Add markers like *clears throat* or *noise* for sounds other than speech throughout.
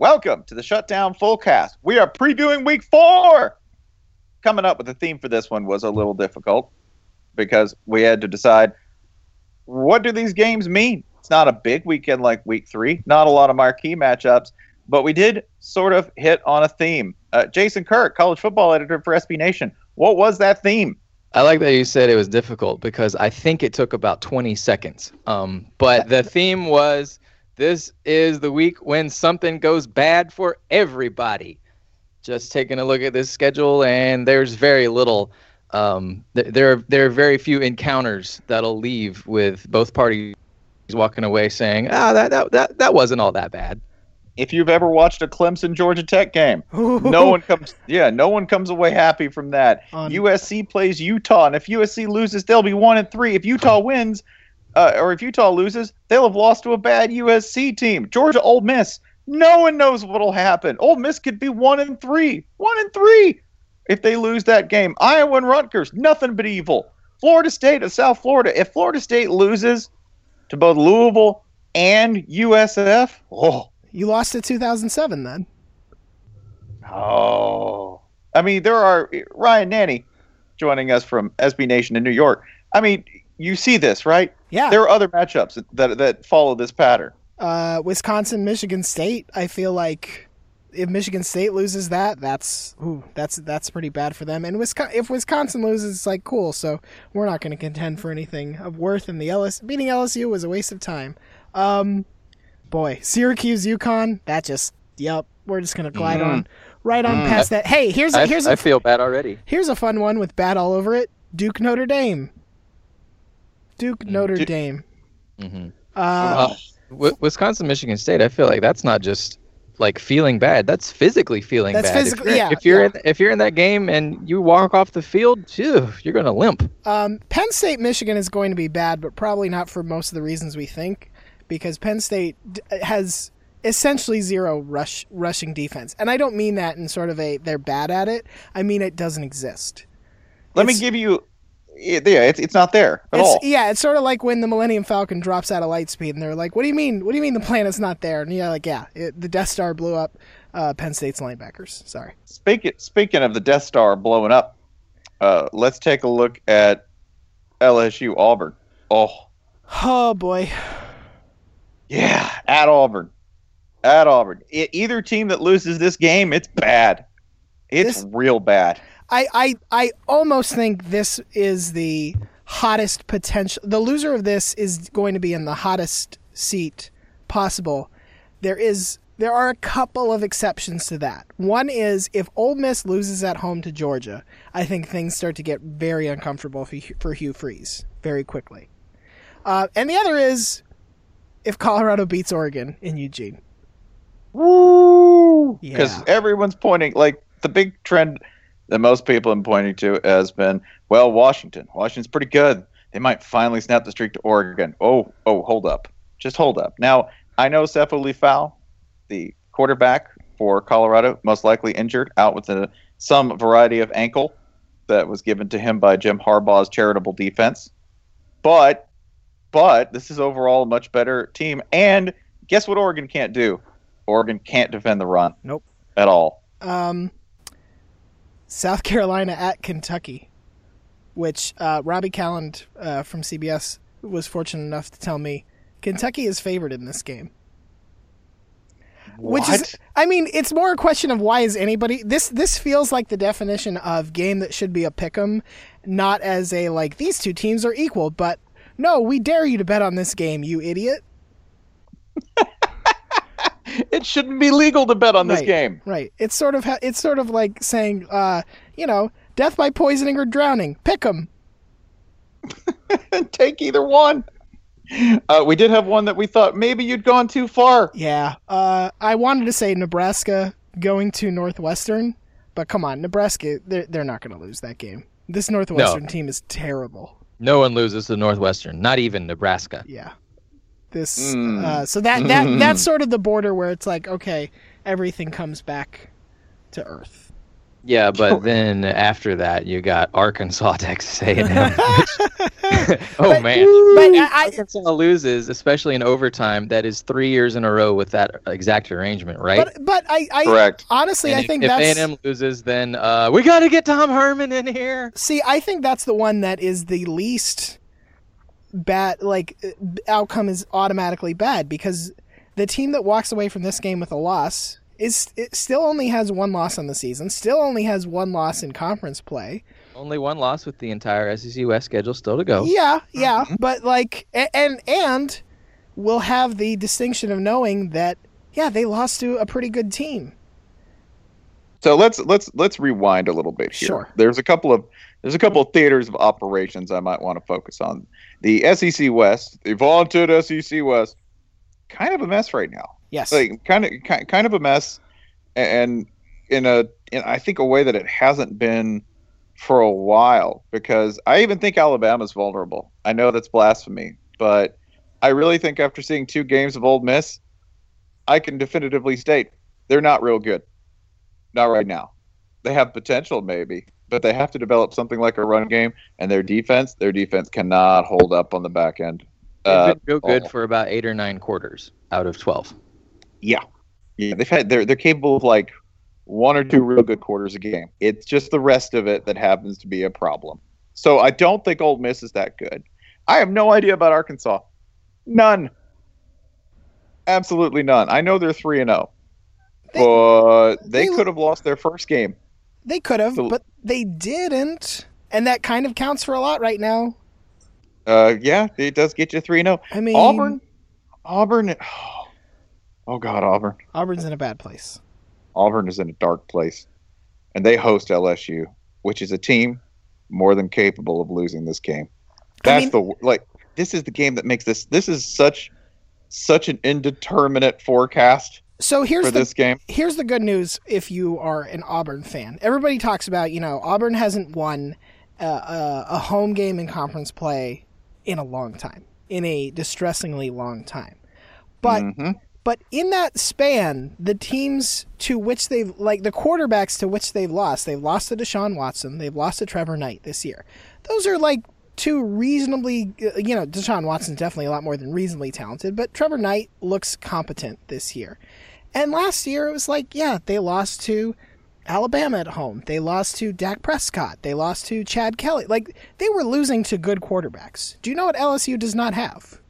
Welcome to the Shutdown Fullcast. We are previewing week four. Coming up with the theme for this one was a little difficult because we had to decide what do these games mean? It's not a big weekend like week three, not a lot of marquee matchups, but we did sort of hit on a theme. Uh, Jason Kirk, college football editor for SB Nation, what was that theme? I like that you said it was difficult because I think it took about 20 seconds. Um, but *laughs* the theme was this is the week when something goes bad for everybody. Just taking a look at this schedule, and there's very little. Um, th- there are there are very few encounters that'll leave with both parties walking away saying, "Ah, that that that, that wasn't all that bad." If you've ever watched a Clemson Georgia Tech game, no *laughs* one comes yeah, no one comes away happy from that. USC plays Utah, and if USC loses, they'll be one and three. If Utah wins, uh, or if Utah loses, they'll have lost to a bad USC team. Georgia, Ole Miss, no one knows what'll happen. Ole Miss could be one and three, one and three, if they lose that game. Iowa and Rutgers, nothing but evil. Florida State and South Florida. If Florida State loses to both Louisville and USF, oh, You lost to 2007 then. Oh, I mean, there are Ryan Nanni joining us from SB Nation in New York. I mean, you see this, right? Yeah. There are other matchups that that follow this pattern. Uh, Wisconsin, Michigan State. I feel like if Michigan State loses that, that's ooh, that's that's pretty bad for them. And Wisconsin, if Wisconsin loses, it's like cool. So we're not going to contend for anything of worth. And the LS beating LSU was a waste of time. Um, boy, Syracuse, UConn. That just yep. We're just going to glide Mm. on right on Mm. past that. Hey, here's a, I, here's I a feel bad already. here's a fun one with bad all over it. Duke Notre Dame. Duke Notre Duke- Dame. hmm Uh, Wi- Wisconsin, Michigan State. I feel like that's not just like feeling bad. That's physically feeling That's bad. If physically- you're- yeah, If you're yeah. in, if you're in that game and you walk off the field, phew, you're gonna limp. Um, Penn State, Michigan is going to be bad, but probably not for most of the reasons we think, because Penn State d- has essentially zero rush rushing defense, and I don't mean that in sort of a they're bad at it. I mean it doesn't exist. Let me give you, yeah, it's it's not there at It's, all. yeah, it's sort of like when the Millennium Falcon drops out of light speed, and they're like, "What do you mean? What do you mean the planet's not there?" And you're like, "Yeah, it, the Death Star blew up uh, Penn State's linebackers." Sorry. Speaking speaking of the Death Star blowing up, uh, let's take a look at LSU Auburn. Oh Oh boy. yeah, at Auburn, at Auburn. E- either team that loses this game, it's bad. It's This- real bad. I, I I almost think this is the hottest potential. The loser of this is going to be in the hottest seat possible. there is there are a couple of exceptions to that. One is if Ole Miss loses at home to Georgia, I think things start to get very uncomfortable for, for Hugh Freeze very quickly. Uh, and the other is if Colorado beats Oregon in Eugene. Woo! Because Yeah. everyone's pointing like the big trend that most people have been pointing to has been, well, Washington. Washington's pretty good. They might finally snap the streak to Oregon. Oh, oh, hold up. Just hold up. Now, I know Sefo Liufau, the quarterback for Colorado, most likely injured, out with a, some variety of ankle that was given to him by Jim Harbaugh's charitable defense. But, but this is overall a much better team. And guess what Oregon can't do? Oregon can't defend the run. Nope. At all. Um, South *laughs* Carolina at Kentucky, which uh, Robby Kalland uh, from CBS was fortunate enough to tell me Kentucky is favored in this game. Which is, What? I mean, it's more a question of why is anybody this this feels like the definition of game that should be a pick'em, not as a like these two teams are equal, but no, we dare you to bet on this game, you idiot. It shouldn't be legal to bet on this right, game. Right. It's sort of ha- it's sort of like saying, uh, you know, death by poisoning or drowning. Pick 'em. *laughs* Take either one. Uh, we did have one that we thought maybe you'd gone too far. Yeah. Uh, I wanted to say Nebraska going to Northwestern, but come on, Nebraska, they're they're not going to lose that game. This Northwestern team is terrible. No one loses to Northwestern, not even Nebraska. Yeah. This Mm. uh, so that that *laughs* that's sort of the border where it's like okay, everything comes back to earth. Yeah, but *laughs* then after that, you got Arkansas, *laughs* Texas A&M. oh man, But I, Arkansas loses, especially in overtime. That is three years in a row with that exact arrangement, right? but but I, I Correct. honestly And I if- think if that's A&M loses, then uh, we got to get Tom Herman in here. See, I think that's the one that is the least bad. Like, outcome is automatically bad because the team that walks away from this game with a loss is it still only has one loss on the season. Still only has one loss in conference play. Only one loss with the entire SEC West schedule still to go. Yeah, yeah, mm-hmm. but like, a- and and will have the distinction of knowing that yeah they lost to a pretty good team. So let's let's let's rewind a little bit here. Sure. There's a couple of there's a couple of theaters of operations I might want to focus on. The SEC West, the vaunted SEC West, kind of a mess right now. Yes. Like kind of ki- kind of a mess, and in a in I think a way that it hasn't been for a while because I even think Alabama's vulnerable. I know that's blasphemy, but I really think after seeing two games of Ole Miss, I can definitively state they're not real good. Not right now. They have potential, maybe, but they have to develop something like a run game, and their defense, their defense cannot hold up on the back end. They've Uh, been real good all. for about eight or nine quarters out of twelve. Yeah, yeah. They've had they're they're capable of like one or two real good quarters a game. It's just the rest of it that happens to be a problem. So I don't think Ole Miss is that good. I have no idea about Arkansas. None. Absolutely none. I know they're three and zero, but they, they- could have lost their first game. They could have, So- but they didn't, and that kind of counts for a lot right now. Uh, yeah, it does get you three and zero. I mean, Auburn, Auburn. *sighs* Oh God, Auburn. Auburn's in a bad place. Auburn is in a dark place, and they host LSU, which is a team more than capable of losing this game. That's mean- the like. This is the game that makes this. This is such such an indeterminate forecast So here's the this game. here's the good news if you are an Auburn fan. Everybody talks about, you know, Auburn hasn't won uh, a, a home game in conference play in a long time, in a distressingly long time. But Mhm. but in that span, the teams to which they've like the quarterbacks to which they've lost, they've lost to Deshaun Watson, they've lost to Trevor Knight this year. Those are like two reasonably, uh, you know, Deshaun Watson's definitely a lot more than reasonably talented, but Trevor Knight looks competent this year. And last year it was like, yeah, they lost to Alabama at home. They lost to Dak Prescott. They lost to Chad Kelly. Like they were losing to good quarterbacks. Do you know what LSU does not have?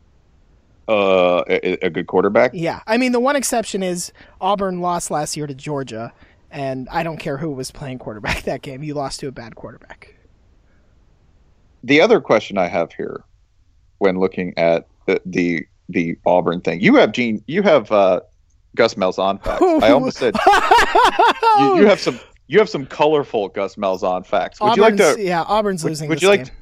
Uh, a, a good quarterback. Yeah. I mean, the one exception is Auburn lost last year to Georgia, and I don't care who was playing quarterback *laughs* that game. You lost to a bad quarterback. The other question I have here, when looking at the the, the Auburn thing, you have Gene, you have uh, Gus Malzahn facts. I almost said *laughs* you, you have some you have some colorful Gus Malzahn facts. Would you like to? Yeah, Auburn's would, losing would you like? To,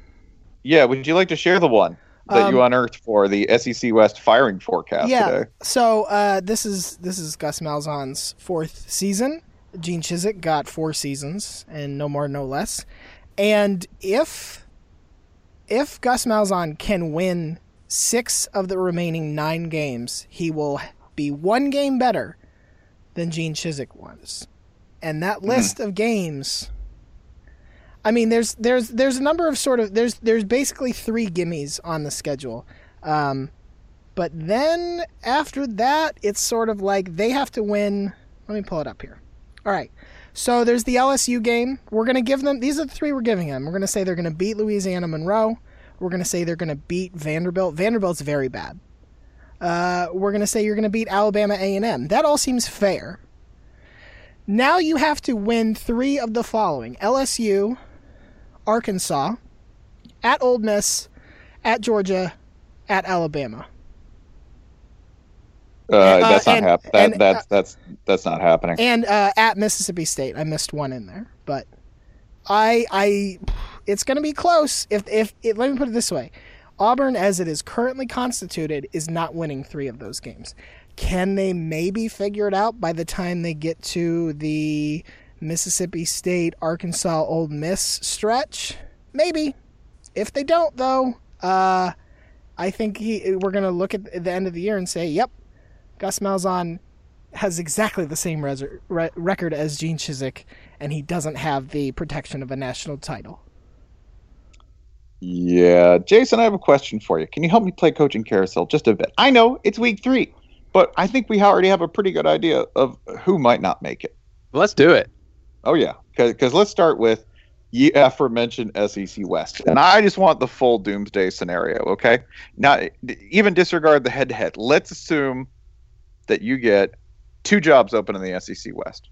yeah, would you like to share the one that you Um, unearthed for the SEC West firing forecast yeah. today? So uh, this is this is Gus Malzahn's fourth season. Gene Chizik got four seasons and no more, no less. And if if Gus Malzahn can win six of the remaining nine games, he will be one game better than Gene Chizik was. And that list of games. I mean, there's there's there's a number of sort of there's there's basically three gimmies on the schedule. Um, but then after that, it's sort of like they have to win. Let me pull it up here. All right. So there's the LSU game. We're going to give them, these are the three we're giving them. We're going to say they're going to beat Louisiana Monroe. We're going to say they're going to beat Vanderbilt. Vanderbilt's very bad. Uh, we're going to say you're going to beat Alabama A&M. That all seems fair. Now you have to win three of the following LSU, Arkansas, at Ole Miss, at Georgia, at Alabama. Uh, that's not and- hap- that, and, that's that's that's not happening. and uh, at Mississippi State. I missed one in there, but I I it's going to be close. If if it, let me put it this way, Auburn, as it is currently constituted, is not winning three of those games. Can they maybe figure it out by the time they get to the Mississippi State, Arkansas, Ole Miss stretch? Maybe. If they don't, though, uh, I think he, we're going to look at the end of the year and say, "Yep, Gus Malzahn has exactly the same res- re- record as Gene Chizik, and he doesn't have the protection of a national title." Yeah, Jason, I have a question for you. Can you help me play coaching carousel just a bit? I know it's week three, but I think we already have a pretty good idea of who might not make it. Let's do it. Oh yeah, because let's start with the aforementioned SEC West, and I just want the full doomsday scenario. Okay, now even disregard the head-to-head. Let's assume that you get two jobs open in the SEC West,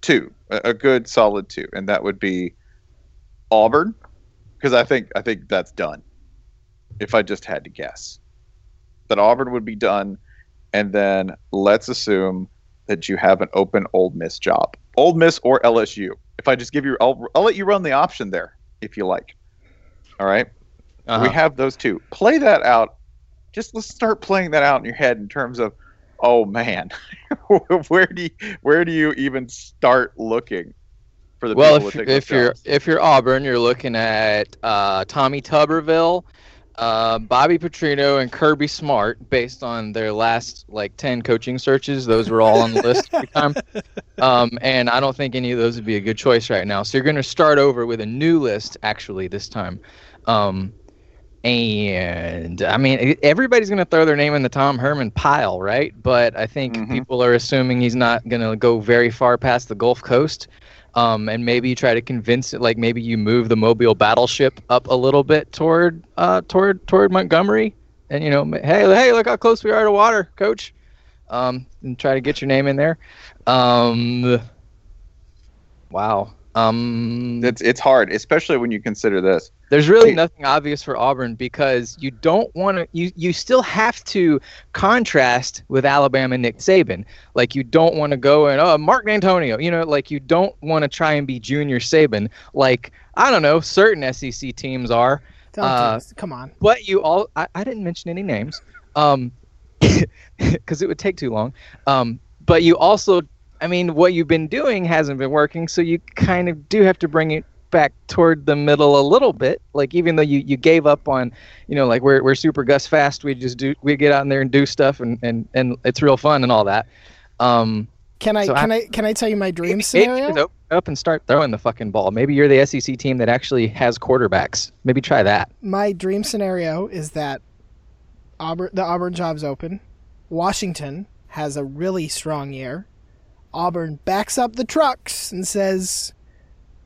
two, a, a good solid two, and that would be Auburn, because I think I think that's done. If I just had to guess, that Auburn would be done, and then let's assume that you have an open Ole Miss job, Ole Miss or LSU. If I just give you, I'll, I'll let you run the option there if you like. All right? Uh-huh. we have those two. Play that out. Just let's start playing that out in your head in terms of, oh man, *laughs* where do you, where do you even start looking for the well, people if, to take if you're jobs? if you're Auburn, you're looking at uh, Tommy Tuberville, uh, Bobby Petrino, and Kirby Smart. Based on their last like ten coaching searches, those were all on the list every time. *laughs* Um, and I don't think any of those would be a good choice right now. So you're going to start over with a new list actually this time. Um, and I mean, everybody's going to throw their name in the Tom Herman pile, right? But I think Mm-hmm. people are assuming he's not going to go very far past the Gulf Coast. Um, and maybe you try to convince it, like maybe you move the Mobile battleship up a little bit toward, uh, toward, toward Montgomery, and you know, hey, hey, look how close we are to water, Coach. Um, and try to get your name in there. Um, wow. Um, it's it's hard, especially when you consider this. there's really Hey. nothing obvious for Auburn because you don't want to. You you still have to contrast with Alabama Nick Saban. Like you don't want to go and oh Mark Dantonio. You know, like you don't want to try and be Junior Saban. Like I don't know, certain SEC teams are. Uh. Come on. But you all, I, I didn't mention any names, um, *laughs* because it would take too long. Um, but you also, I mean, what you've been doing hasn't been working, so you kind of do have to bring it back toward the middle a little bit. Like even though you, you gave up on, you know, like we're we're super Gus fast, we just do we get out in there and do stuff, and and and it's real fun and all that. Um, Can I So can I- I, can I tell you my dream scenario? open up and start throwing the fucking ball. Maybe you're the SEC team that actually has quarterbacks. Maybe try that. my dream scenario is that Auburn, the Auburn job's open. Washington has a really strong year. Auburn backs up the trucks and says,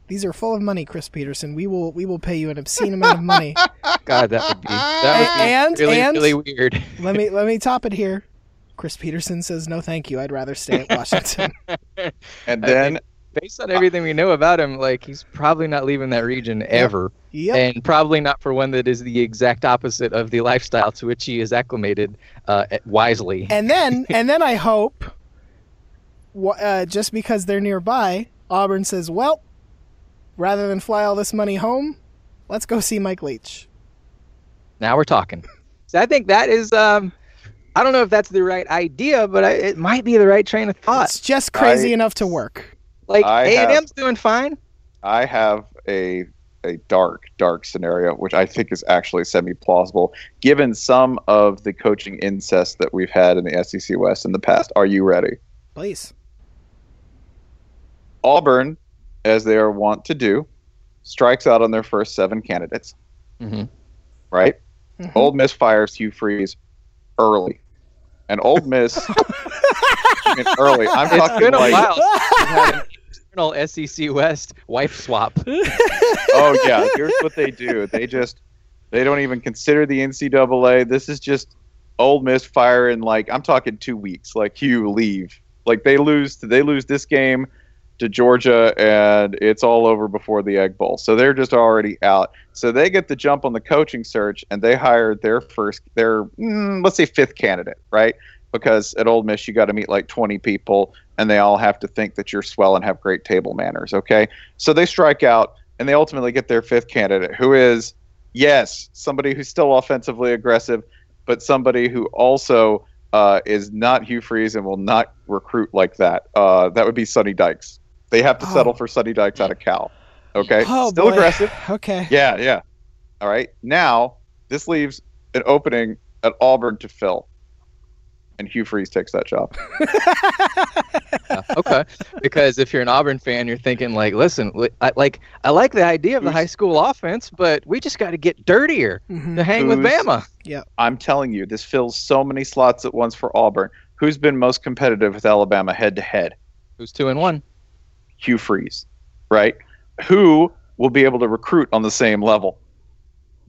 "These are full of money, Chris Petersen. We will we will pay you an obscene amount of money." *laughs* God, that would be that would be And- really and- really weird. *laughs* let me let me top it here. Chris Petersen says, "No, thank you. I'd rather stay at *laughs* Washington." And I then mean, based on everything we know about him, like he's probably not leaving that region ever, yep. and probably not for one that is the exact opposite of the lifestyle to which he is acclimated uh, wisely. and then and then I hope uh, just because they're nearby, Auburn says, "Well, rather than fly all this money home, let's go see Mike Leach." Now we're talking. So I think that is. Um, I don't know if that's the right idea, but I, it might be the right train of thought. It's just crazy I- enough to work. Like I A and have- M's doing fine. I have a a dark, dark scenario, which I think is actually semi plausible, given some of the coaching incest that we've had in the SEC West in the past. Are you ready? Please. Auburn, as they are wont to do, strikes out on their first seven candidates. Mm-hmm. Right? Mhm. Ole Miss fires Hugh Freeze early. And Ole Miss *laughs* early. I'm It's talking been a like while. since we've had an internal SEC West wife swap. oh yeah, here's what they do. They just they don't even consider the NCAA. This is just Ole Miss firing like I'm talking two weeks. Like Hugh leave. Like they lose they lose this game to Georgia and it's all over before the Egg Bowl. So they're just already out. So they get the jump on the coaching search and they hired their first their mm, let's say fifth candidate, right? Because at Ole Miss you got to meet like 20 people and they all have to think that you're swell and have great table manners, okay? So they strike out and they ultimately get their fifth candidate who is yes, somebody who's still offensively aggressive, but somebody who also uh, is not Hugh Freeze and will not recruit like that. Uh, that would be Sonny Dykes. They have to Oh. settle for Sonny Dykes out of Cal. Okay, Oh, still boy. aggressive. Okay. Yeah, yeah. All right. Now this leaves an opening at Auburn to fill, and Hugh Freeze takes that job. *laughs* Yeah, okay. Because if you're an Auburn fan, you're thinking like, listen, I, like I like the idea of the high school offense, but we just got to get dirtier Mhm. to hang with Bama. Yeah, I'm telling you, this fills so many slots at once for Auburn. Who's been most competitive with Alabama head to head? Who's two and one? Hugh Freeze, right? Who will be able to recruit on the same level?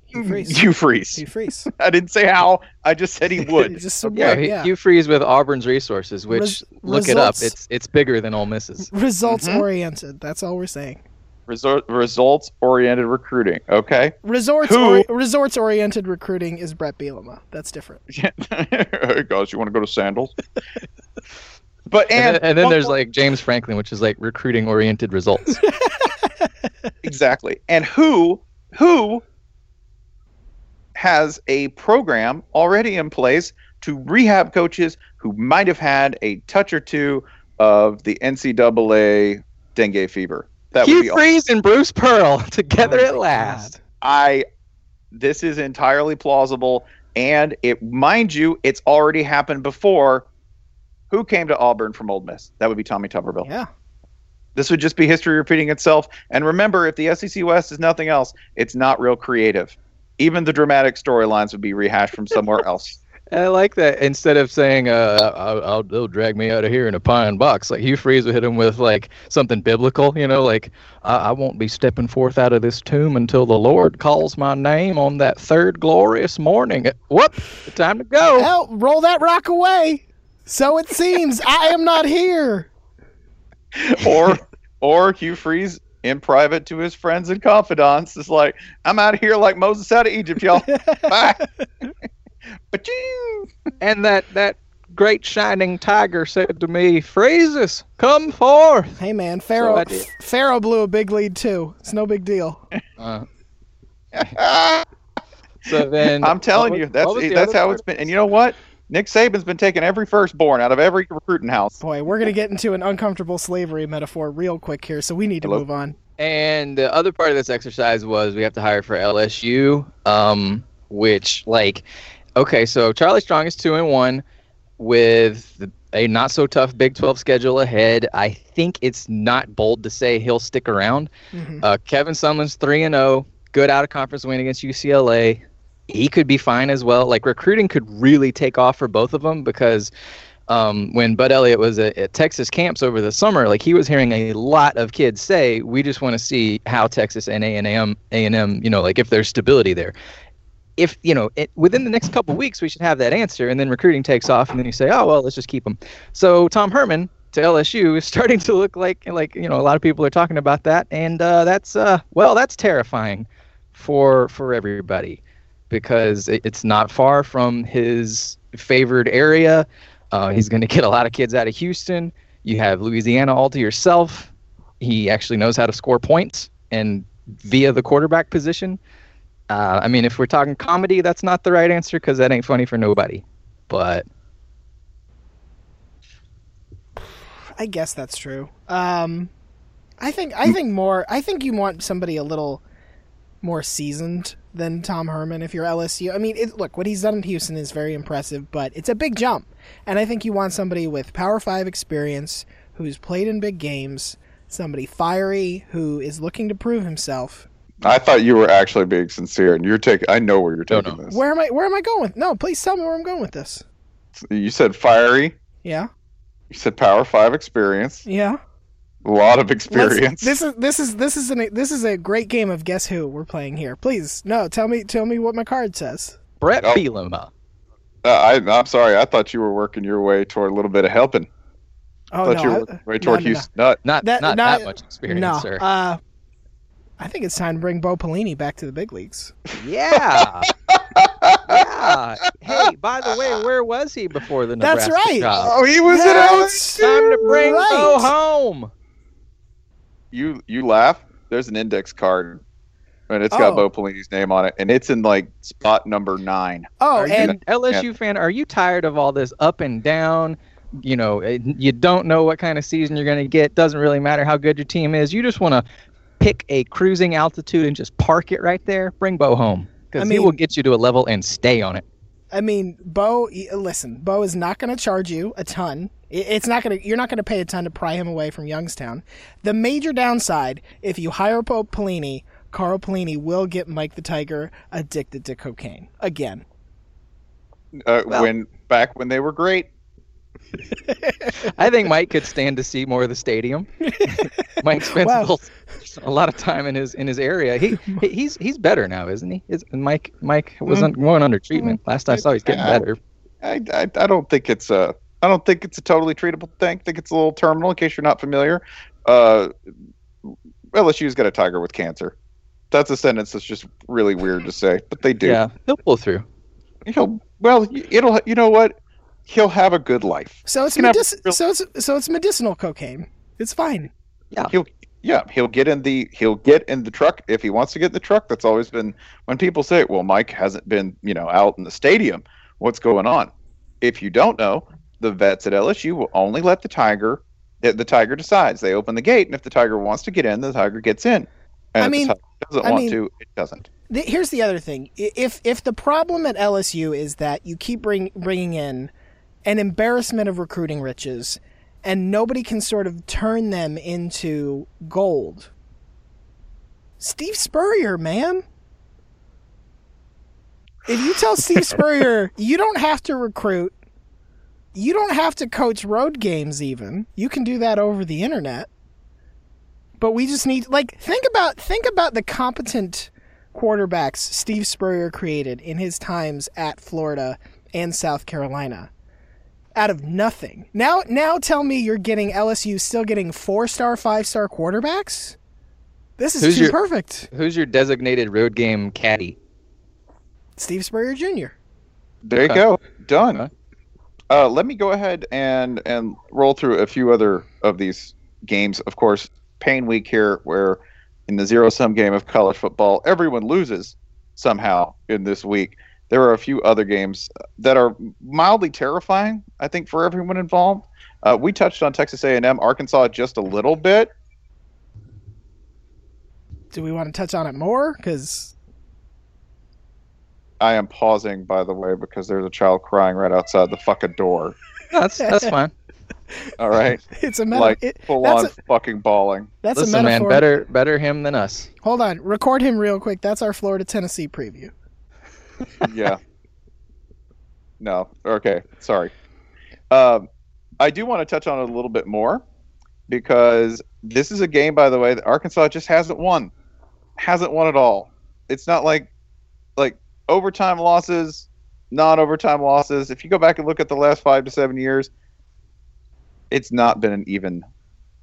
Hugh Freeze. Hugh Freeze. Hugh Freeze. *laughs* I didn't say how. I just said he *laughs* would. Just Okay. Yeah, he, yeah. Hugh Freeze with Auburn's resources, which Res- look it up. It's it's bigger than Ole Miss's. *laughs* Results Mhm. oriented. That's all we're saying. Resort, results oriented recruiting. Okay. Resorts Who- ori- resorts oriented recruiting is Bret Bielema. That's different. hey guys, you want to go to Sandals? But And, and, then, and then there's more- like James Franklin, which is like recruiting oriented results. *laughs* exactly. And who who has a program already in place to rehab coaches who might have had a touch or two of the NCAA dengue fever? That would be Hugh all. Freeze and Bruce Pearl *laughs* together Oh at my last. I this is entirely plausible and it mind you it's already happened before. Who came to Auburn from Ole Miss? That would be Tommy Tuberville. Yeah. This would just be history repeating itself. And remember, if the SEC West is nothing else, it's not real creative. Even the dramatic storylines would be rehashed from somewhere else. *laughs* I like that. Instead of saying, uh, I'll, I'll, they'll drag me out of here in a pine box, like Hugh Freeze would hit him with like something biblical, you know, like, I, I won't be stepping forth out of this tomb until the Lord calls my name on that third glorious morning. Whoop, time to go. Well, roll that rock away. So it seems I am not here. or or Hugh Freeze in private to his friends and confidants is like, I'm out of here like Moses out of Egypt, y'all. *laughs* Bye. Ba-ching. *laughs* And that, that great shining tiger said to me, Freezes, come forth. Hey man, Pharaoh I did. Pharaoh blew a big lead too. It's no big deal. Uh, *laughs* so then I'm telling what you, that's what was the that's how part? it's been. And you know what? Nick Saban's been taking every firstborn out of every recruiting house. Boy, we're gonna get into an uncomfortable slavery metaphor real quick here, so we need to Hello? move on. And the other part of this exercise was we have to hire for LSU, um, which like, okay, so Charlie Strong is two and one with the, a not so tough Big Twelve schedule ahead. I think it's not bold to say he'll stick around. Mhm. Uh, Kevin Sumlin's three and zero, good out of conference win against UCLA. He could be fine as well. Like recruiting could really take off for both of them because um, when Bud Elliott was at, at Texas camps over the summer, like he was hearing a lot of kids say, "We just want to see how Texas and A and M, A and M, you know, like if there's stability there." If you know, it, within the next couple weeks, we should have that answer, and then recruiting takes off, and then you say, "Oh well, let's just keep them." So Tom Herman to LSU is *laughs* starting to look like like you know a lot of people are talking about that, and uh, that's uh, well, that's terrifying for for everybody because it's not far from his favored area. Uh, he's going to get a lot of kids out of Houston. You have Louisiana all to yourself. He actually knows how to score points and via the quarterback position. Uh, I mean, if we're talking comedy, that's not the right answer because that ain't funny for nobody. But I guess that's true. Um, I think I think more. I think you want somebody a little more seasoned than Tom Herman if you're LSU. I mean, it, look what he's done in Houston is very impressive, but it's a big jump, and I think you want somebody with Power Five experience who's played in big games, somebody fiery who is looking to prove himself. I thought you were actually being sincere, and you're taking. I know where you're taking this. Where am I? Where am I going with? No, please tell me where I'm going with this. You said fiery. Yeah. You said Power Five experience. Yeah. A lot of Let's- experience. this is this is this is an this is a great game of guess who we're playing here. Please, no, tell me tell me what my card says. Bret Oh. Bielema. Uh, I, I'm sorry. I thought you were working your way toward a little bit of helping. Oh thought no, you were I- working your way toward no, no, no. Houston Nutt. Not That- not not- that much experience, no, sir. uh, I think it's time to bring Bo Pelini back to the big leagues. yeah. *laughs* yeah. Hey, by the way, where was he before the That's Nebraska right. job? Oh, he was That's at LSU. Time to bring right. Bo home. You you laugh. There's an index card, and it's got Oh. Bo Pelini's name on it, and it's in like spot number nine. Oh, Are and an LSU fan? Are you tired of all this up and down? You know, eh, you don't know what kind of season you're going to get. Doesn't really matter how good your team is. You just want to pick a cruising altitude and just park it right there. Bring Bo home because I he will get you to a level and stay on it. I mean, Bo. Listen, Bo is not going to charge you a ton. It's not going to. You're not going to pay a ton to pry him away from Youngstown. The major downside, if you hire Bo Pelini, Carl Pelini will get Mike the Tiger addicted to cocaine again. Uh, when back when they were great. I think Mike could stand to see more of the stadium. *laughs* Mike spends Wow. a lot of time in his in his area. He he- *laughs* he's he's better now, isn't he? Is Mike Mike was un, going under treatment. Last I saw, he's getting Yeah. better. I, I, I don't think it's a I don't think it's a totally treatable thing. I think it's a little terminal. In case you're not familiar, uh, LSU's got a tiger with cancer. That's a sentence that's just really weird to say, but they do. Yeah, he'll pull through. You know, well, it'll you know what? He'll have a good life. So it's He have medici- real- so it's so it's medicinal cocaine. It's fine. He'll yeah, he'll get in the he'll get in the truck if he wants to get in the truck. That's always been when people say, "Well, Mike hasn't been, you know, out in the stadium. What's going on?" If you don't know, the vets at LSU will only let the tiger the, the tiger decides. They open the gate, and if the tiger wants to get in, the tiger gets in. And I if mean- the tiger doesn't I want mean- to, it doesn't. the, here's the other thing: if if the problem at LSU is that you keep bring, bringing in an embarrassment of recruiting riches, and nobody can sort of turn them into gold. Steve Spurrier, man. If you tell Steve *laughs* Spurrier you don't have to recruit, you don't have to coach road games even. You can do that over the internet. But we just need like think about think about the competent quarterbacks Steve Spurrier created in his times at Florida and South Carolina. Out of nothing. Now now tell me you're getting LSU still getting four star, five star quarterbacks? This is Who's too your- perfect. Who's your designated road game caddy? Steve Spurrier Jr. There Okay. you go. Done. Uh, let me go ahead and and roll through a few other of these games. Of course, pain week here, where in the zero sum game of college football, everyone loses somehow in this week. There are a few other games that are mildly terrifying. I think for everyone involved. Uh, we touched on Texas A&M, Arkansas just a little bit. Do we want to touch on it more? Because I am pausing, by the way, because there's a child crying right outside the fucking door. That's that's fine. *laughs* All right, *laughs* it's a metaphor. like full on fucking bawling. that's Listen, a man, metaphor. better better him than us. Hold on, record him real quick. That's our Florida Tennessee preview. Yeah. No. Okay. Sorry. Um, I do want to touch on it a little bit more because this is a game, by the way, that Arkansas just hasn't won. Hasn't won at all. It's not like like overtime losses, non-overtime losses. If you go back and look at the last five to seven years, it's not been an even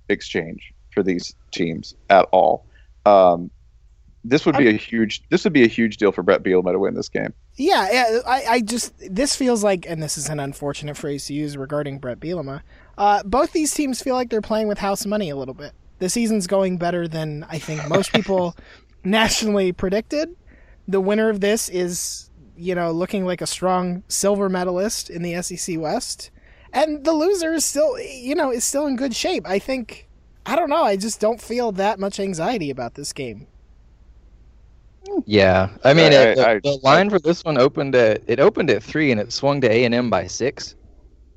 exchange for these teams at all. Um, this would be a huge. This would be a huge deal for Bret Bielema to win this game. Yeah, yeah. I, I just this feels like, and this is an unfortunate phrase to use regarding Bret Bielema. Uh, both these teams feel like they're playing with house money a little bit. The season's going better than I think most people *laughs* nationally predicted. The winner of this is, you know, looking like a strong silver medalist in the SEC West. And the loser is still, you know, is still in good shape. I think, I don't know, I just don't feel that much anxiety about this game. Yeah, I mean, I- it, the, I- the line for this one opened at it opened at three, and it swung to A and M by six,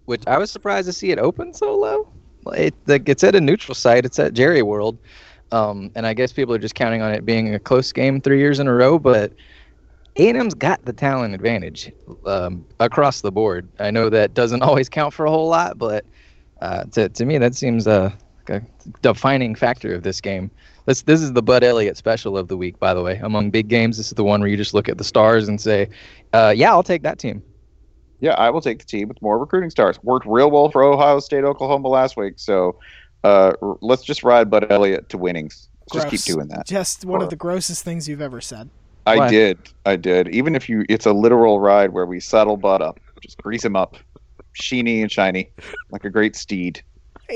which I was surprised to see it open so low. It, like, it's at a neutral site. It's at Jerry World, um, and I guess people are just counting on it being a close game three years in a row. But A and M's got the talent advantage um, across the board. I know that doesn't *laughs* always count for a whole lot, but uh, to to me that seems uh, like a defining factor of this game. This this is the Bud Elliott special of the week, by the way. Among big games, this is the one where you just look at the stars and say, uh, "Yeah, I'll take that team." Yeah, I will take the team with more recruiting stars. Worked real well for Ohio State, Oklahoma last week. So uh, r- let's just ride Bud Elliott to winnings. Just keep doing that. Just one Or- of the grossest things you've ever said. I Why? did. I did. Even if you, it's a literal ride where we saddle Bud up, just grease him up, sheeny and shiny, like a great steed.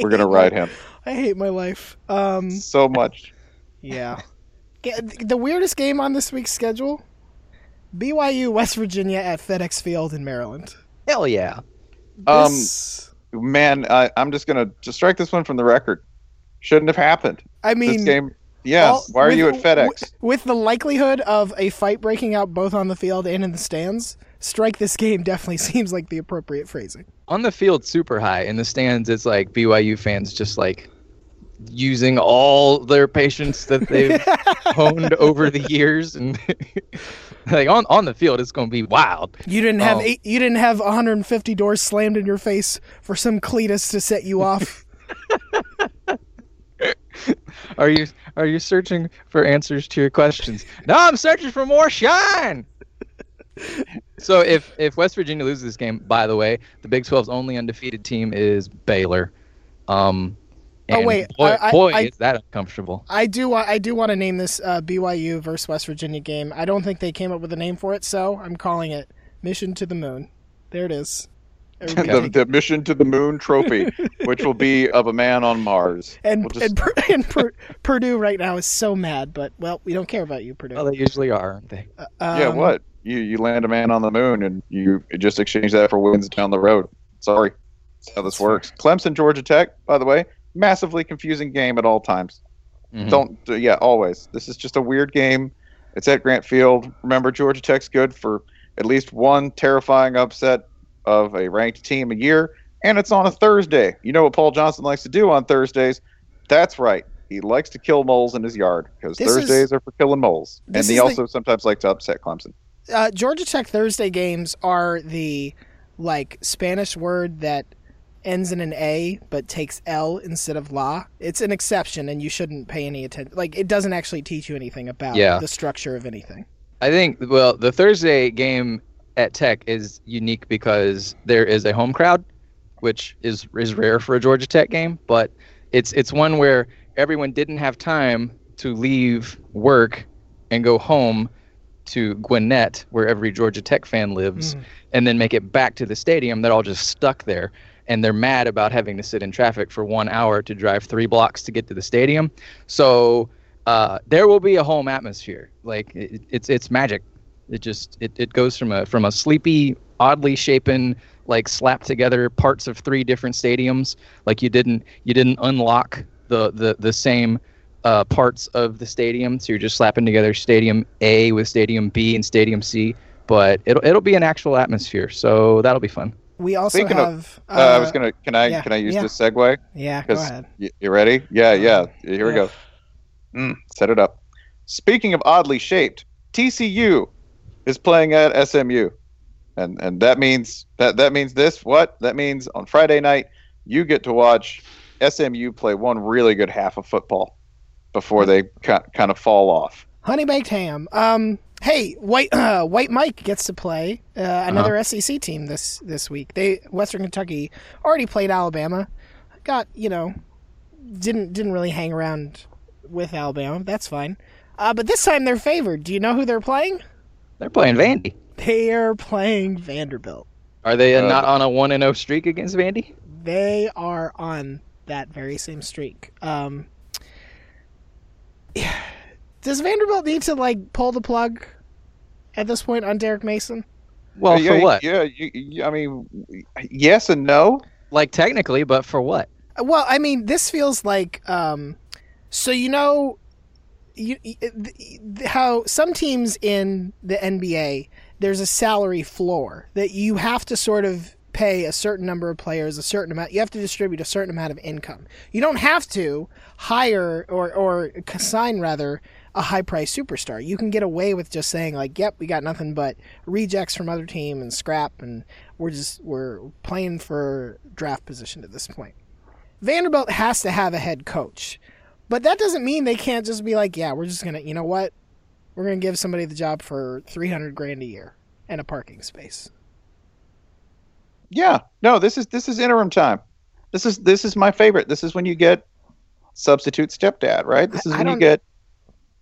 We're gonna ride him I hate my life. Um, so much. Yeah. The weirdest game on this week's schedule: BYU West Virginia at FedEx Field in Maryland. Hell yeah! Um, man, I, I'm just gonna just strike this one from the record. Shouldn't have happened. I mean, this game. Yeah. all- why are with- you at FedEx? With the likelihood of a fight breaking out both on the field and in the stands, strike this game definitely *laughs* seems like the appropriate phrasing. On the field, super high. In the stands, it's like BYU fans just like using all their patience that they've *laughs* honed over the years, and *laughs* like on on the field, it's going to be wild. You didn't have Oh. eight, you didn't have 150 doors slammed in your face for some Cletus to set you off. *laughs* Are you are you searching for answers to your questions? No, I'm searching for more shine. so if if West Virginia loses this game, by the way, the Big 12's only undefeated team is Baylor. Um, Oh, wait, boy, I- I- boy I- is that uncomfortable. I do want I do want to name this uh, BYU versus West Virginia game. I don't think they came up with a name for it, so I'm calling it Mission to the Moon. There it is. *laughs* The, the mission to the moon trophy, which will be of a man on Mars. And We'll just- and, Pur- *laughs* and Pur- Purdue right now is so mad, but well, we don't care about you, Purdue. Well, they usually are, aren't they? yeah, Um, what? You you land a man on the moon and you just exchange that for wins down the road. Sorry, that's how this works. Clemson, Georgia Tech, by the way, massively confusing game at all times. Mhm. Don't yeah, always. This is just a weird game. It's at Grant Field. Remember, Georgia Tech's good for at least one terrifying upset of a ranked team a year, and it's on a Thursday. You know what Paul Johnson likes to do on Thursdays? That's right. He likes to kill moles in his yard because This is- Thursdays are for killing moles, and this he is the- also sometimes likes to upset Clemson. uh, Georgia Tech Thursday games are the like Spanish word that ends in an A but takes L instead of la. It's an exception, and you shouldn't pay any attention. Like it doesn't actually teach you anything about Yeah. the structure of anything. I think well, the Thursday game at Tech is unique because there is a home crowd, which is is rare for a Georgia Tech game, but it's it's one where everyone didn't have time to leave work and go home to Gwinnett, where every Georgia Tech fan lives, mm. and then make it back to the stadium. They're all just stuck there. And they're mad about having to sit in traffic for one hour to drive three blocks to get to the stadium. So uh, there will be a home atmosphere. Like it, it's it's magic. It just it, it goes from a from a sleepy, oddly shapen, like slapped together parts of three different stadiums. Like you didn't you didn't unlock the the the same uh, parts of the stadium. So you're just slapping together Stadium A with Stadium B and Stadium C. But it'll it'll be an actual atmosphere. So that'll be fun. We also Speaking have. of, uh, I was gonna. Can I? yeah, can I use yeah. this segue? Yeah, go ahead. y- you ready? Yeah, yeah. Here we Yeah. go. Mm, set it up. Speaking of oddly shaped, TCU is playing at SMU, and and that means that that means this. What that means on Friday night, you get to watch SMU play one really good half of football before they ki- kind of fall off. Honey baked ham. Um, hey, White *clears throat* uh, White Mike gets to play uh, Uh-huh. another SEC team this this week. They Western Kentucky already played Alabama. Got you know, didn't didn't really hang around with Alabama. That's fine. Uh, but this time they're favored. Do you know who they're playing? They're playing Vandy. They're playing Vanderbilt. Are they uh, Uh, not on a one and zero streak against Vandy? They are on that very same streak. Um, *sighs* does Vanderbilt need to like pull the plug at this point on Derek Mason? Well, yeah, for what? Yeah, you, you- I mean, yes and no. Like technically, but for what? Well, I mean, this feels like um, so you know, you y- th- how some teams in the NBA there's a salary floor that you have to sort of pay a certain number of players a certain amount. You have to distribute a certain amount of income. You don't have to hire or or sign rather a high price superstar. You can get away with just saying like, "Yep, we got nothing but rejects from other team and scrap, and we're just we're playing for draft position at this point." Vanderbilt has to have a head coach, but that doesn't mean they can't just be like, "Yeah, we're just gonna, you know what, we're gonna give somebody the job for three hundred grand a year and a parking space." Yeah, no. This is this is interim time. This is this is my favorite. This is when you get substitute stepdad, right? This is when you get.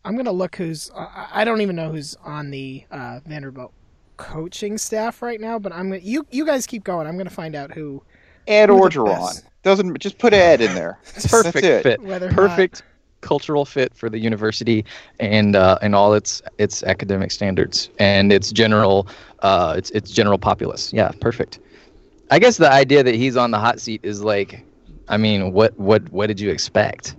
I'm gonna look who's. I I don't even know who's on the uh, Vanderbilt coaching staff right now, but I'm gonna. You you guys keep going. I'm gonna find out who. Ed who Orgeron. Doesn't just put Ed in there. *laughs* Perfect fit. Whether or not- Perfect cultural fit for the university and uh, and all its its academic standards and its general uh, its its general populace. Yeah, perfect. I guess the idea that he's on the hot seat is like, I mean, what what what did you expect?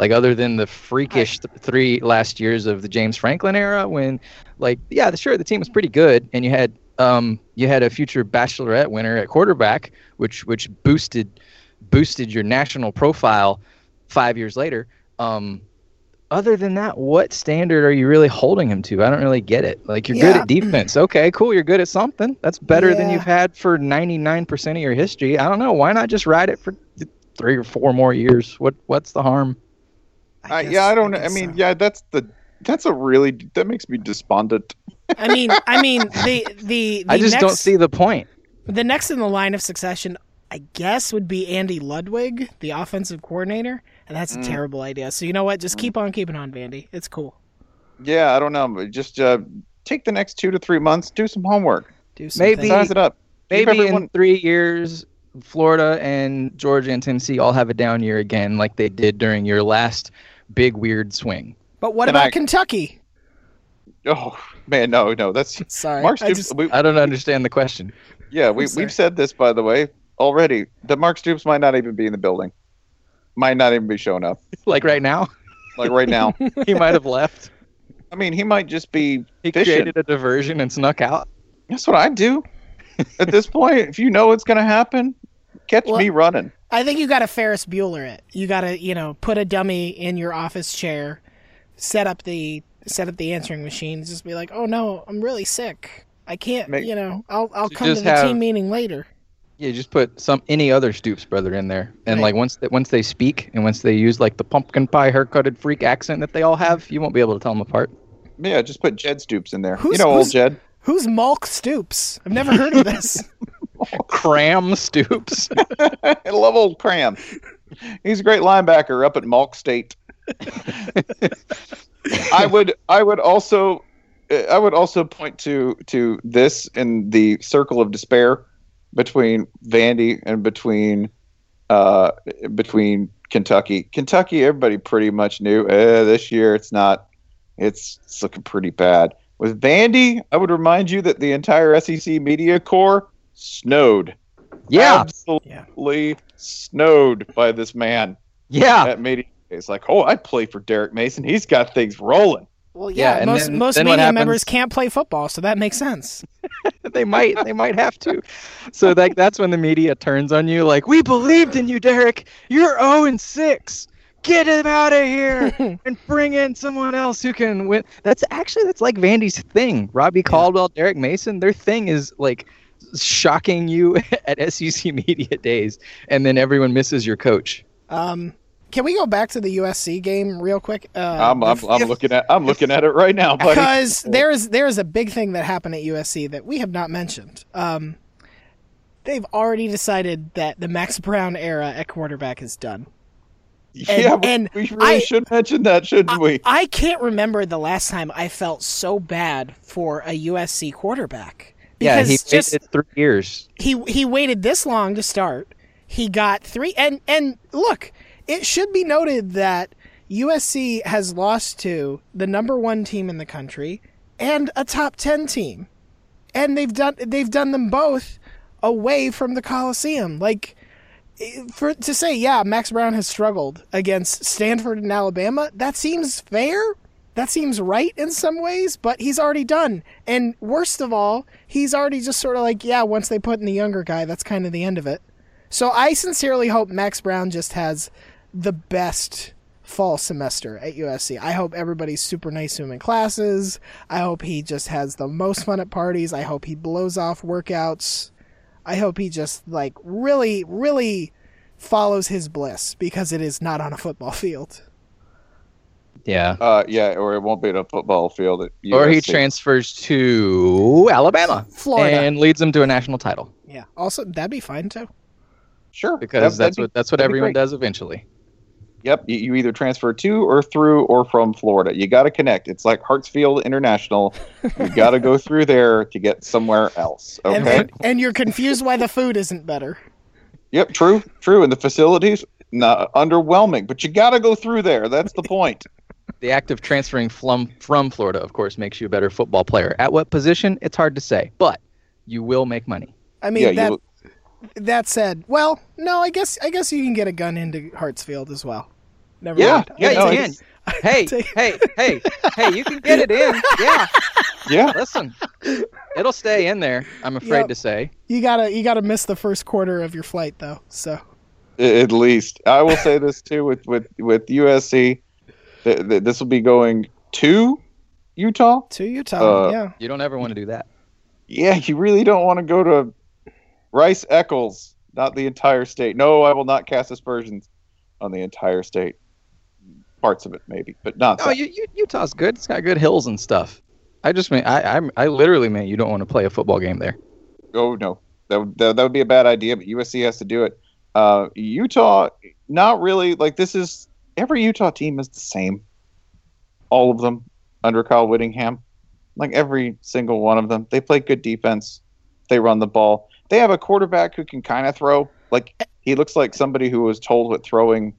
Like other than the freakish th- three last years of the James Franklin era, when like yeah, sure the team was pretty good, and you had um you had a future Bachelorette winner at quarterback, which which boosted boosted your national profile five years later. Um, other than that, what standard are you really holding him to? I don't really get it. Like you're good at defense, okay, cool. You're good at something. That's better than you've had for 99% of your history. I don't know. Why not just ride it for three or four more years? What What's the harm? Uh, guess- yeah, I don't. I, guess mean, so. yeah, that's the that's a really that makes me despondent. I mean, I mean the *laughs* the. the I just don't see the point. The next in the line of succession, I guess, would be Andy Ludwig, the offensive coordinator, and that's a Mm. terrible idea. So you know what? Just keep on keeping on, Vandy. It's cool. Yeah, I don't know. Just uh, take the next two to three months, do some homework, Do some Maybe- size it up. Maybe everyone- in three years, Florida and Georgia and Tennessee all have a down year again, like they did during your last big weird swing. But what And about I- Kentucky? Oh man, no, no, that's *laughs* Sorry, Mark I Stoops. just- we, I don't understand the question. yeah, we we've said this by the way already. That Mark Stoops might not even be in the building. Might not even be showing up. *laughs* Like right now, Like right now. *laughs* he might have left. I mean, he might just be He fishing. created a diversion and snuck out. That's what I do. At this point, if you know what's going to happen, catch Well- me running. I think you got to Ferris Bueller it. You got to, you know, put a dummy in your office chair, set up the set up the answering machine, just be like, "Oh no, I'm really sick. I can't, Make- you know, I'll I'll So come to the have- team meeting later." Yeah, just put some any other Stoops brother in there, and Right. like once they, once they speak and once they use like the pumpkin pie haircutted freak accent that they all have, you won't be able to tell them apart. Yeah, just put Jed Stoops in there. Who's- you know, old Jed. Who's Malk Stoops? I've never heard of this. *laughs* Cram Stoops. *laughs* I love old Cram. He's a great linebacker up at Malk State. I would I would also I would also point to to this in the circle of despair between Vandy and between uh between Kentucky. Kentucky everybody pretty much knew eh, this year it's not it's, it's looking pretty bad. With Vandy, I would remind you that the entire SEC media corps snowed. Yeah, Absolutely snowed by this man yeah. at media. It's like, oh, I'd play for Derek Mason. He's got things rolling. Well, Yeah, yeah, and most then- most then media members can't play football, so that makes sense. *laughs* they might they might have to. So like that's when the media turns on you like, "We believed in you, Derek. You're 0 and 6. Get him out of here *laughs* and bring in someone else who can win." That's actually that's like Vandy's thing. Robbie Caldwell, Derek Mason, their thing is like shocking you *laughs* at SEC media days and then everyone misses your coach. Um, can we go back to the USC game real quick? Uh, I'm, I'm, I'm looking at I'm looking at it right now, buddy. because there's there's a big thing that happened at USC that we have not mentioned. Um, they've already decided that the Max Brown era at quarterback is done. yeah, we- and we really I- should mention that, shouldn't we? I can't remember the last time I felt so bad for a USC quarterback. Yeah, he just waited 3 years. he he waited this long to start. He got three, and and look, it should be noted that USC has lost to the number one team in the country and a top ten team, and they've done they've done them both away from the Coliseum. Like for to say, yeah, Max Brown has struggled against Stanford and Alabama. That seems fair. That seems right in some ways, but he's already done. And worst of all, he's already just sort of like, yeah, once they put in the younger guy, that's kind of the end of it. So I sincerely hope Max Brown just has the best fall semester at USC. I hope everybody's super nice to him in classes. I hope he just has the most fun at parties. I hope he blows off workouts. I hope he just like really, really follows his bliss because it is not on a football *laughs* field. Yeah. Uh, yeah, or it won't be in a football field. At Or he transfers to Alabama, Florida. and leads them to a national title. Yeah. Also, that'd be fine too. Sure, Because That- that's be- what that's what everyone does eventually. Yep, you, you either transfer to or through or from Florida. You got to connect. It's like Hartsfield International. You *laughs* got to go through there to get somewhere else. And, Okay. and, and you're confused why the food isn't better. Yep, true, true. And the facilities not underwhelming, but you got to go through there. That's the point. The act of transferring from from Florida, of course, makes you a better football player. At what position? It's hard to say, but you will make money. I mean Yeah, that you- that said, well, no, I guess I guess you can get a gun into Hartsfield as well. Never Yeah, mind. Yeah, no, you can. Hey, *laughs* hey, hey, hey! You can get it in. *laughs* Yeah, Yeah, listen, it'll stay in there. I'm afraid Yep. to say. You gotta you gotta miss the first quarter of your flight though. So at least I will say this too with with with USC. Th- th- this will be going to Utah. to Utah, Uh, yeah. You don't ever want to do that. Yeah, you really don't want to go to Rice Eccles, not the entire state. No, I will not cast aspersions on the entire state. Parts of it, maybe, but not. No, you, you, Utah's good. It's got good hills and stuff. I just mean I I, I literally mean you don't want to play a football game there. Oh no, that would that, that would be a bad idea. But USC has to do it. Uh, Utah, not really. Like this is every Utah team is the same. All of them under Kyle Whittingham, like every single one of them. They play good defense. They run the ball. They have a quarterback who can kind of throw. Like he looks like somebody who was told what throwing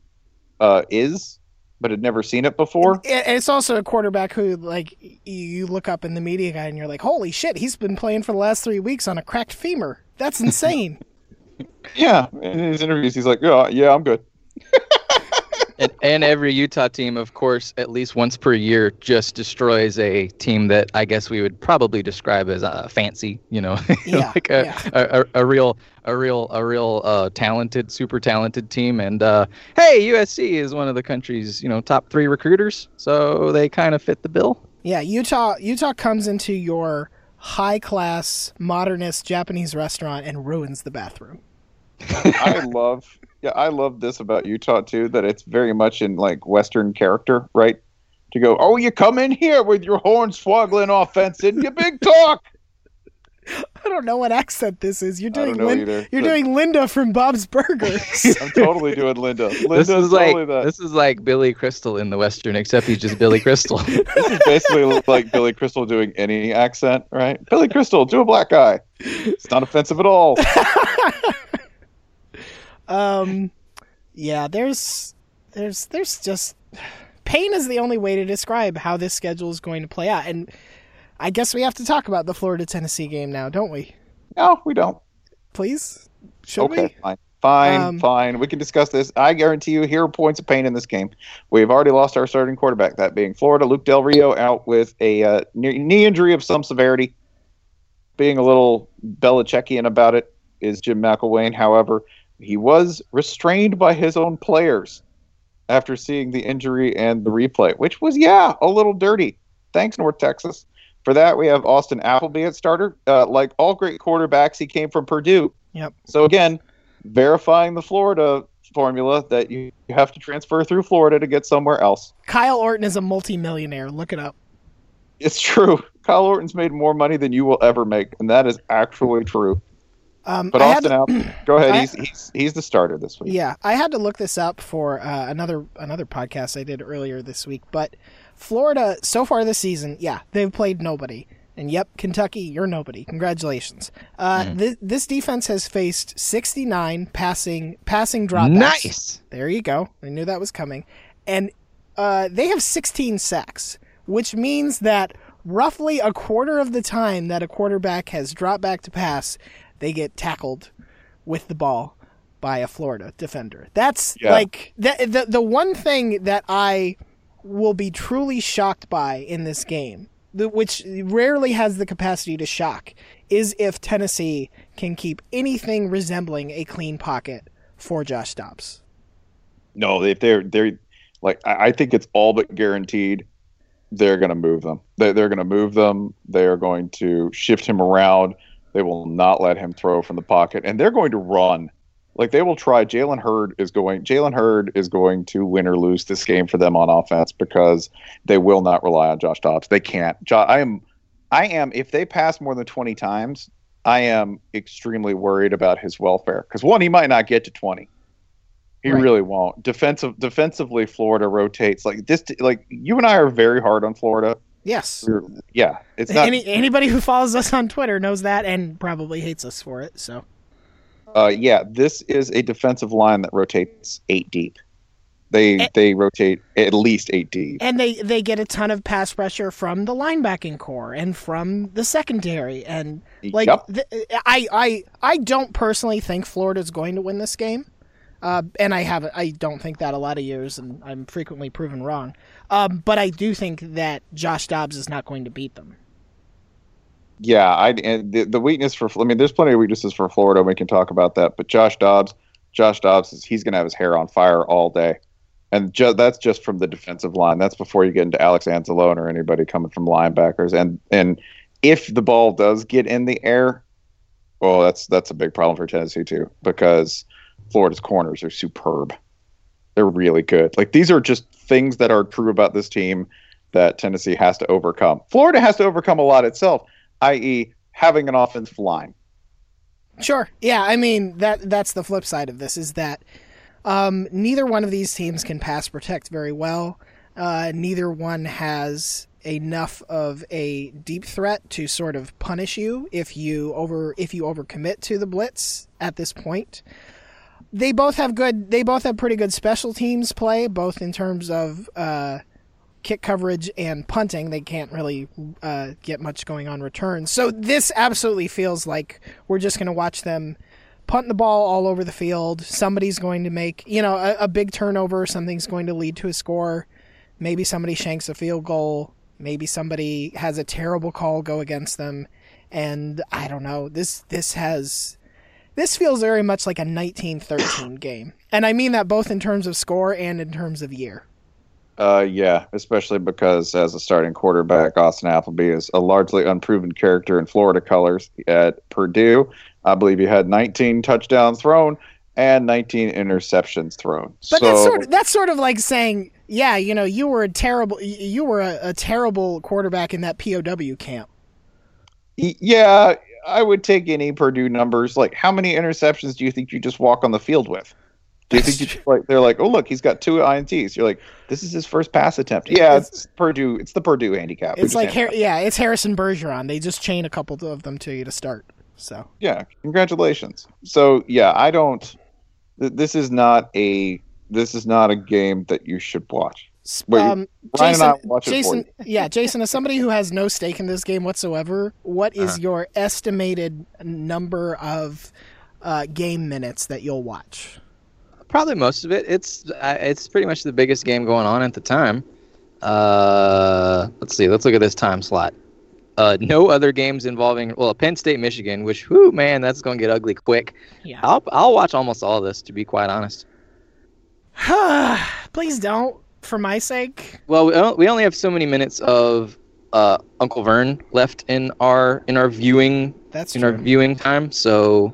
uh, is, but had never seen it before. And it's also a quarterback who, like, you look up in the media guide and you're like, "Holy shit, he's been playing for the last three weeks on a cracked femur. That's insane." *laughs* Yeah, in his interviews, he's like, "Yeah, yeah, I'm good." *laughs* And, and every Utah team, of course, at least once per year, just destroys a team that I guess we would probably describe as uh, fancy. You know, *laughs* Yeah, like a, yeah. a, a, a real, a real, a real uh, talented, super talented team. And uh, hey, USC is one of the country's you know top three recruiters, so they kind of fit the bill. yeah, Utah. Utah comes into your high class modernist Japanese restaurant and ruins the bathroom. I love yeah, I love this about Utah too, that it's very much in like Western character, right? To go, oh, you come in here with your horn swaggling offense and your big talk. *laughs* I don't know what accent this is. You're I don't doing know Lin- either, you're but- doing Linda from Bob's Burgers. *laughs* I'm totally doing Linda. This Linda's is like totally that. this is like Billy Crystal in the Western, except he's just Billy Crystal. *laughs* This is basically like Billy Crystal doing any accent, right? Billy Crystal, do a black guy. It's not offensive at all. Um, yeah, there's, there's, there's just pain is the only way to describe how this schedule is going to play out, and I guess we have to talk about the Florida Tennessee game now, don't we? No, we don't. Please, should okay, we? fine. Fine, Um, fine. We can discuss this. I guarantee you, here are points of pain in this game. We've already lost our starting quarterback, that being Florida. Luke Del Rio out with a uh, knee knee injury of some severity. Being a little Belichickian about it is Jim McElwain. However, he was restrained by his own players after seeing the injury and the replay, which was, yeah, a little dirty. Thanks, North Texas. For that, we have Austin Appleby at starter. Uh, like all great quarterbacks, he came from Purdue. Yep. So again, verifying the Florida formula that you you have to transfer through Florida to get somewhere else. Kyle Orton is a multimillionaire. Look it up. It's true. Kyle Orton's made more money than you will ever make, and that is actually true. Um, But Austin, to- Al- *clears throat* go ahead. I- He's, he's he's the starter this week. Yeah, I had to look this up for uh, another another podcast I did earlier this week. But Florida, so far this season, yeah, they've played nobody. And yep, Kentucky, you're nobody. Congratulations. Uh, Mm. thi- this defense has faced 69 passing passing dropbacks. Nice. There you go. I knew that was coming. And uh, they have 16 sacks, which means that roughly a quarter of the time that a quarterback has dropped back to pass, they get tackled with the ball by a Florida defender. That's Yeah. like the, the the one thing that I will be truly shocked by in this game, the, which rarely has the capacity to shock, is if Tennessee can keep anything resembling a clean pocket for Josh Dobbs. No, if they're they're like I I think it's all but guaranteed they're going to move them. They're, they're going to move them. They are going to shift him around. They will not let him throw from the pocket, and they're going to run. Like they will try. Jalen Hurd is going. Jalen Hurd is going to win or lose this game for them on offense because they will not rely on Josh Dobbs. They can't. Jo- I am. I am. If they pass more than twenty times, I am extremely worried about his welfare because one, he might not get to twenty. He Right. really won't. Defensive, defensively, Florida rotates like this. Like you and I are very hard on Florida. Yes. We're, yeah, it's not. Any, anybody who follows us on Twitter knows that and probably hates us for it. So Uh, yeah, this is a defensive line that rotates eight deep. They they rotate at least eight deep. and they they get a ton of pass pressure from the linebacking core and from the secondary and like Yep. th- I I I don't personally think Florida's going to win this game. Uh, and I have I don't think that a lot of years, and I'm frequently proven wrong. Um, but I do think that Josh Dobbs is not going to beat them. Yeah, I the, the weakness for I mean, there's plenty of weaknesses for Florida. We can talk about that, but Josh Dobbs, Josh Dobbs is he's going to have his hair on fire all day, and ju- that's just from the defensive line. That's before you get into Alex Anzalone or anybody coming from linebackers. And and if the ball does get in the air, well, that's that's a big problem for Tennessee too because Florida's corners are superb. They're really good. Like these are just things that are true about this team that Tennessee has to overcome. Florida has to overcome a lot itself, i.e., having an offensive line. Sure. Yeah, I mean that that's the flip side of this is that um, neither one of these teams can pass protect very well. Uh, neither one has enough of a deep threat to sort of punish you if you over if you overcommit to the blitz at this point. They both have good. They both have pretty good special teams play, both in terms of uh, kick coverage and punting. They can't really uh, get much going on returns. So this absolutely feels like we're just going to watch them punt the ball all over the field. Somebody's going to make, you know, a, a big turnover. Something's going to lead to a score. Maybe somebody shanks a field goal. Maybe somebody has a terrible call go against them. And I don't know. This this has this feels very much like a 1913 game. And I mean that both in terms of score and in terms of year. Uh, yeah, especially because as a starting quarterback, Austin Appleby is a largely unproven character in Florida colors at Purdue. I believe he had 19 touchdowns thrown and 19 interceptions thrown. But so, that's sort of that's sort of like saying, yeah, you know, you were a terrible you were a, a terrible quarterback in that POW camp. yeah, I would take any Purdue numbers. Like, how many interceptions do you think you just walk on the field with? Do you think you just, like they're like, oh look, he's got two ints? You're like, this is his first pass attempt. Yeah, it's, Purdue. It's the Purdue handicap. It's like hand- Har- yeah, it's Harrison Bergeron. They just chain a couple of them to you to start. So yeah congratulations so yeah i don't th- this is not a this is not a game that you should watch Wait, um, Jason, and I will watch it for Jason, you. yeah, Jason, as somebody who has no stake in this game whatsoever, what is Uh-huh. your estimated number of uh, game minutes that you'll watch? Probably most of it. It's uh, it's pretty much the biggest game going on at the time. Uh, let's see. Let's look at this time slot. Uh, no other games involving well, Penn State, Michigan. Which, whoo, man, that's gonna get ugly quick. Yeah. I'll I'll watch almost all of this to be quite honest. *sighs* Please don't, for my sake. Well, we we only have so many minutes of uh, Uncle Verne left in our in our viewing That's in our viewing time. So,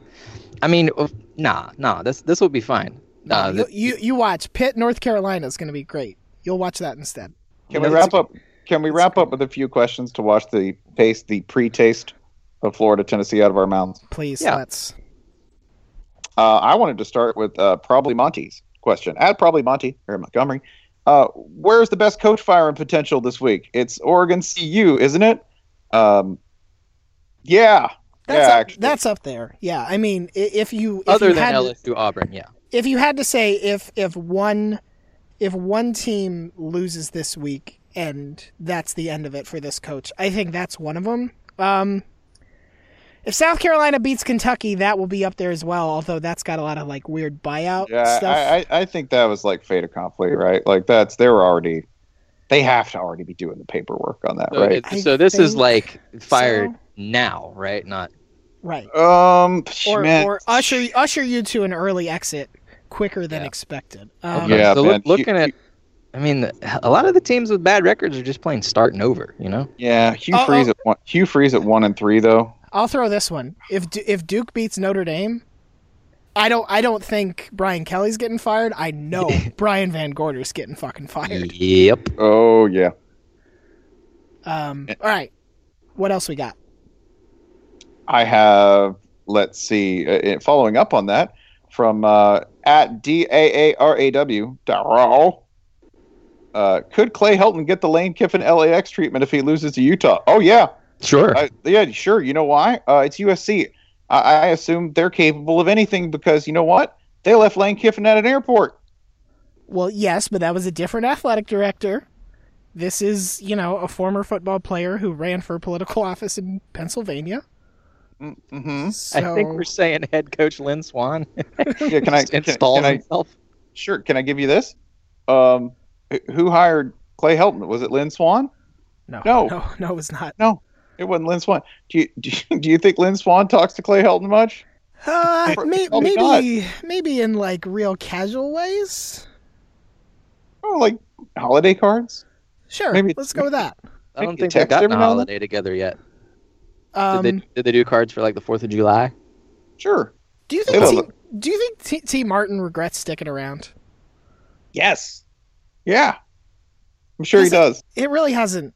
I mean, uh, nah, nah. This this will be fine. Nah, you, th- you you watch Pitt, North Carolina is going to be great. You'll watch that instead. can we wrap up can we wrap up with a few questions to wash the taste the pre-taste of florida tennessee out of our mouths Please, Yeah. let's. uh, i wanted to start with uh, probably monty's question at probably monty here in montgomery uh, where's the best coach firing potential this week it's oregon cu isn't it um, Yeah. That's yeah, up, actually. that's up there. Yeah, I mean, if you if Other you than had to- LSU Auburn, yeah. if you had to say if if one if one team loses this week and that's the end of it for this coach, I think that's one of them. Um, if South Carolina beats Kentucky, that will be up there as well. Although that's got a lot of like weird buyout Yeah, stuff. I, I, I think that was like fait accompli, right? Like that's they were already, they have to already be doing the paperwork on that, So, right? it- so this is like fired so. now, right? Not right. Um, Or man, or usher usher you to an early exit quicker than Yeah. expected. Um, Okay, Yeah, so man, look, looking you- at, I mean, a lot of the teams with bad records are just playing starting over. You know, yeah, Hugh Uh-oh. Freeze at one, Hugh Freeze at one and three though. I'll throw this one. If Du- if Duke beats Notre Dame, I don't I don't think Brian Kelly's getting fired. I know *laughs* Brian Van Gorder's getting fucking fired. Yep. Oh yeah, Um, all right, what else we got? I have. Let's see. Uh, uh, following up on that from uh, at D A A R A W. Darrell. Uh, could Clay Helton get the Lane Kiffin LAX treatment if he loses to Utah? Oh yeah, Sure. I, yeah, sure. You know why? Uh, it's USC. I, I assume they're capable of anything because you know what? They left Lane Kiffin at an airport. Well, yes, but that was a different athletic director. This is, you know, a former football player who ran for political office in Pennsylvania. Mm-hmm. So, I think we're saying head coach Lynn Swann *laughs* Yeah, can I just can, installed can I sure? Can I give you this? Um, who hired Clay Helton? Was it Lynn Swann? no, no. *laughs* no, no, it was not. No, it wasn't Lynn Swann. Do you do you, do you think Lynn Swann talks to Clay Helton much? Uh, may, Probably maybe, maybe in like real casual ways. Oh, like holiday cards? Sure, Maybe- let's go with that. I don't think they've gotten a now and then? holiday together yet. Um, did they did they do cards for like the Fourth of July? Sure. do you think don't T, do you think T, Tee Martin regrets sticking around? Yes. Yeah. I'm sure he Does does. It really hasn't.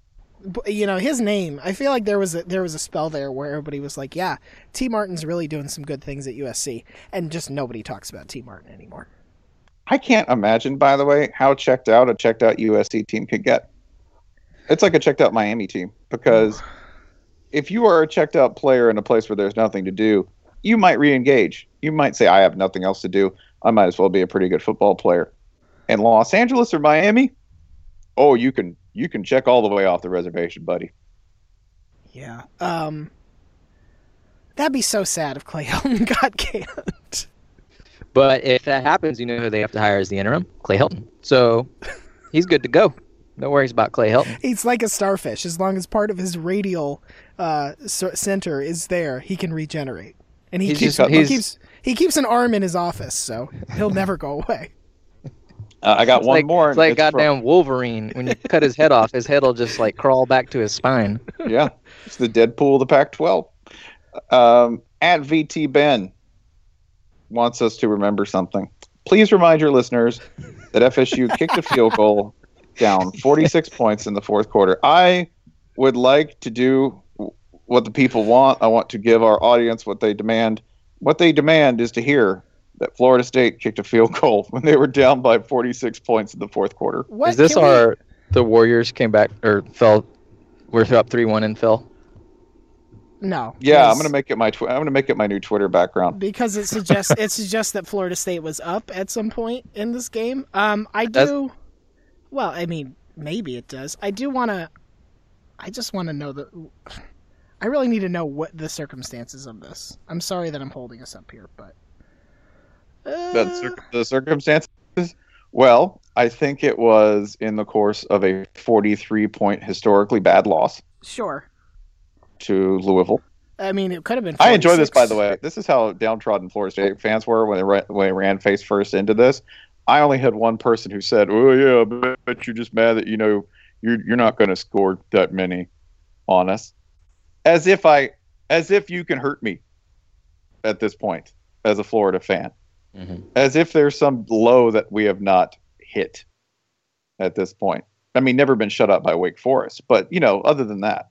You know his name. I feel like there was a there was a spell there where everybody was like, "Yeah, Tee Martin's really doing some good things at USC," and just nobody talks about Tee Martin anymore. I can't imagine, by the way, how checked out a checked out USC team could get. It's like a checked out Miami team because *sighs* if you are a checked out player in a place where there's nothing to do, you might re-engage. You might say, "I have nothing else to do. I might as well be a pretty good football player." In Los Angeles or Miami, oh, you can you can check all the way off the reservation, buddy. Yeah. Um. That'd be so sad if Clay *laughs* Helton got canned. But if that happens, you know who they have to hire as the interim? Clay Helton. So he's good to go. No worries about Clay Helton. He's like a starfish. As long as part of his radial uh, center is there, he can regenerate, and he He's keeps just- he keeps he keeps an arm in his office, so he'll never go away. Uh, I got It's one like, more. It's like it's from- goddamn Wolverine. When you cut his head off, his head will just like crawl back to his spine. *laughs* yeah, it's the Deadpool of the Pac-12. Um, at VT Ben wants us to remember something. Please remind your listeners that FSU *laughs* kicked a field goal down 46 *laughs* points in the fourth quarter. I would like to do what the people want. I want to give our audience what they demand. What they demand is to hear that Florida State kicked a field goal *laughs* when they were down by 46 points in the fourth quarter. What Is this can we- our the Warriors came back or fell? We're up three one and fell. No. Yeah, I'm gonna make it my tw- I'm gonna make it my new Twitter background. because it suggests it suggests that Florida State was up at some point in this game. Um, I Does- do. Well, I mean, maybe it does. I do want to. I just want to know the. I really need to know what the circumstances of this. I'm sorry that I'm holding us up here, but. Uh, the, cir- the circumstances? Well, I think it was in the course of a 43 point historically bad loss sure. to Louisville. I mean, it could have been. I enjoy this, by the way. This is how downtrodden Florida State fans were when they, ran, when they ran face first into this. I only had one person who said, "Oh yeah, I bet you're just mad that you know you're you're not going to score that many on us," as if I, as if you can hurt me at this point as a Florida fan. Mhm. as if there's some low that we have not hit at this point. I mean, never been shut up by Wake Forest, but you know, other than that,